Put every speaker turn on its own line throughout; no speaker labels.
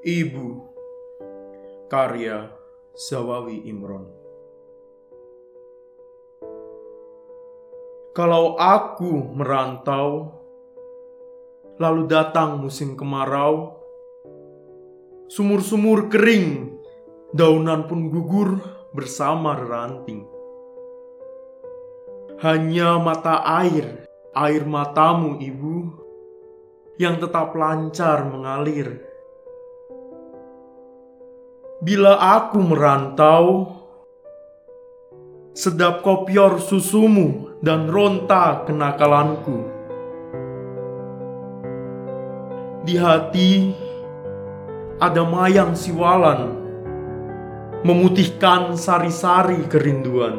Ibu. Karya Zawawi Imron. Kalau aku merantau Lalu datang musim kemarau Sumur-sumur kering Daunan pun gugur bersama ranting. Hanya mata air Air matamu ibu Yang tetap lancar mengalir Bila aku merantau, sedap kopior susumu dan ronta kenakalanku. Di hati ada mayang siwalan, memutihkan sari-sari kerinduan.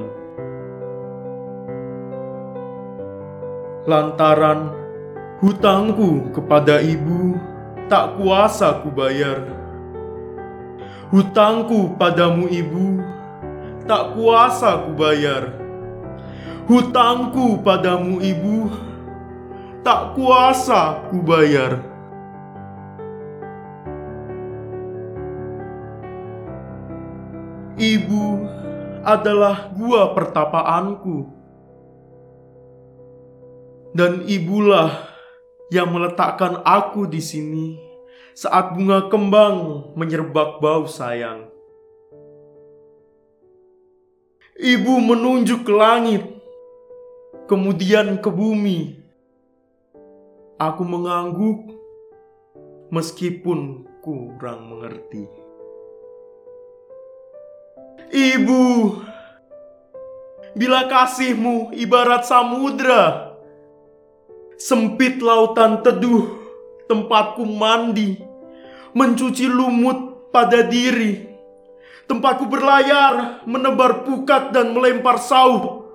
Lantaran hutangku kepada ibu tak kuasa kubayar. Hutangku padamu ibu tak kuasa kubayar. Hutangku padamu ibu tak kuasa kubayar. Ibu adalah gua pertapaanku. Dan ibulah yang meletakkan aku di sini saat bunga kembang menyerbak bau sayang. Ibu menunjuk ke langit, kemudian ke bumi. Aku mengangguk meskipun kurang mengerti. Ibu, bila kasihmu ibarat samudra, sempit lautan teduh tempatku mandi, mencuci lumut pada diri, tempatku berlayar, menebar pukat dan melempar sauh.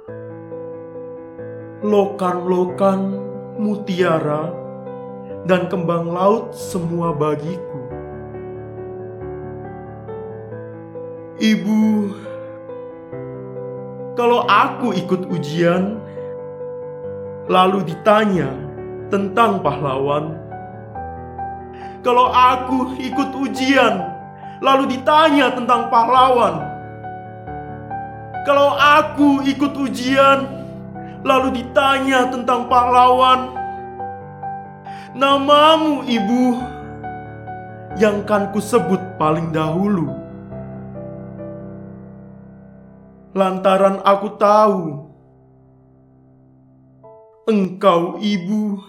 Lokan-lokan, mutiara, dan kembang laut semua bagiku. Ibu, kalau aku ikut ujian, lalu ditanya tentang pahlawan, kalau aku ikut ujian, lalu ditanya tentang pahlawan. Kalau aku ikut ujian, lalu ditanya tentang pahlawan. Namamu ibu yang kan ku sebut paling dahulu. Lantaran aku tahu engkau ibu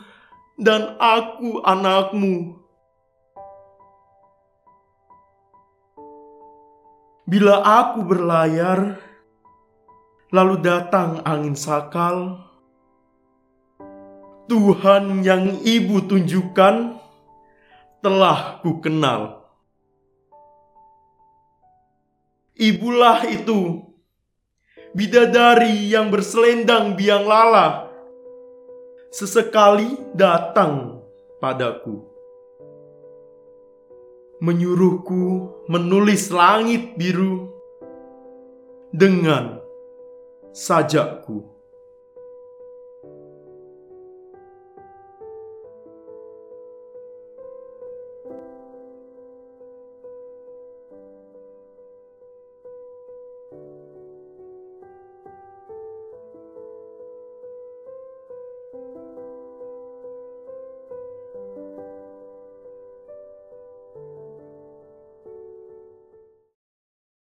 dan aku anakmu. Bila aku berlayar, lalu datang angin sakal, Tuhan yang ibu tunjukkan telah ku kenal. Ibulah itu, bidadari yang berselendang biang lala, sesekali datang padaku menyuruhku menulis langit biru dengan sajakku.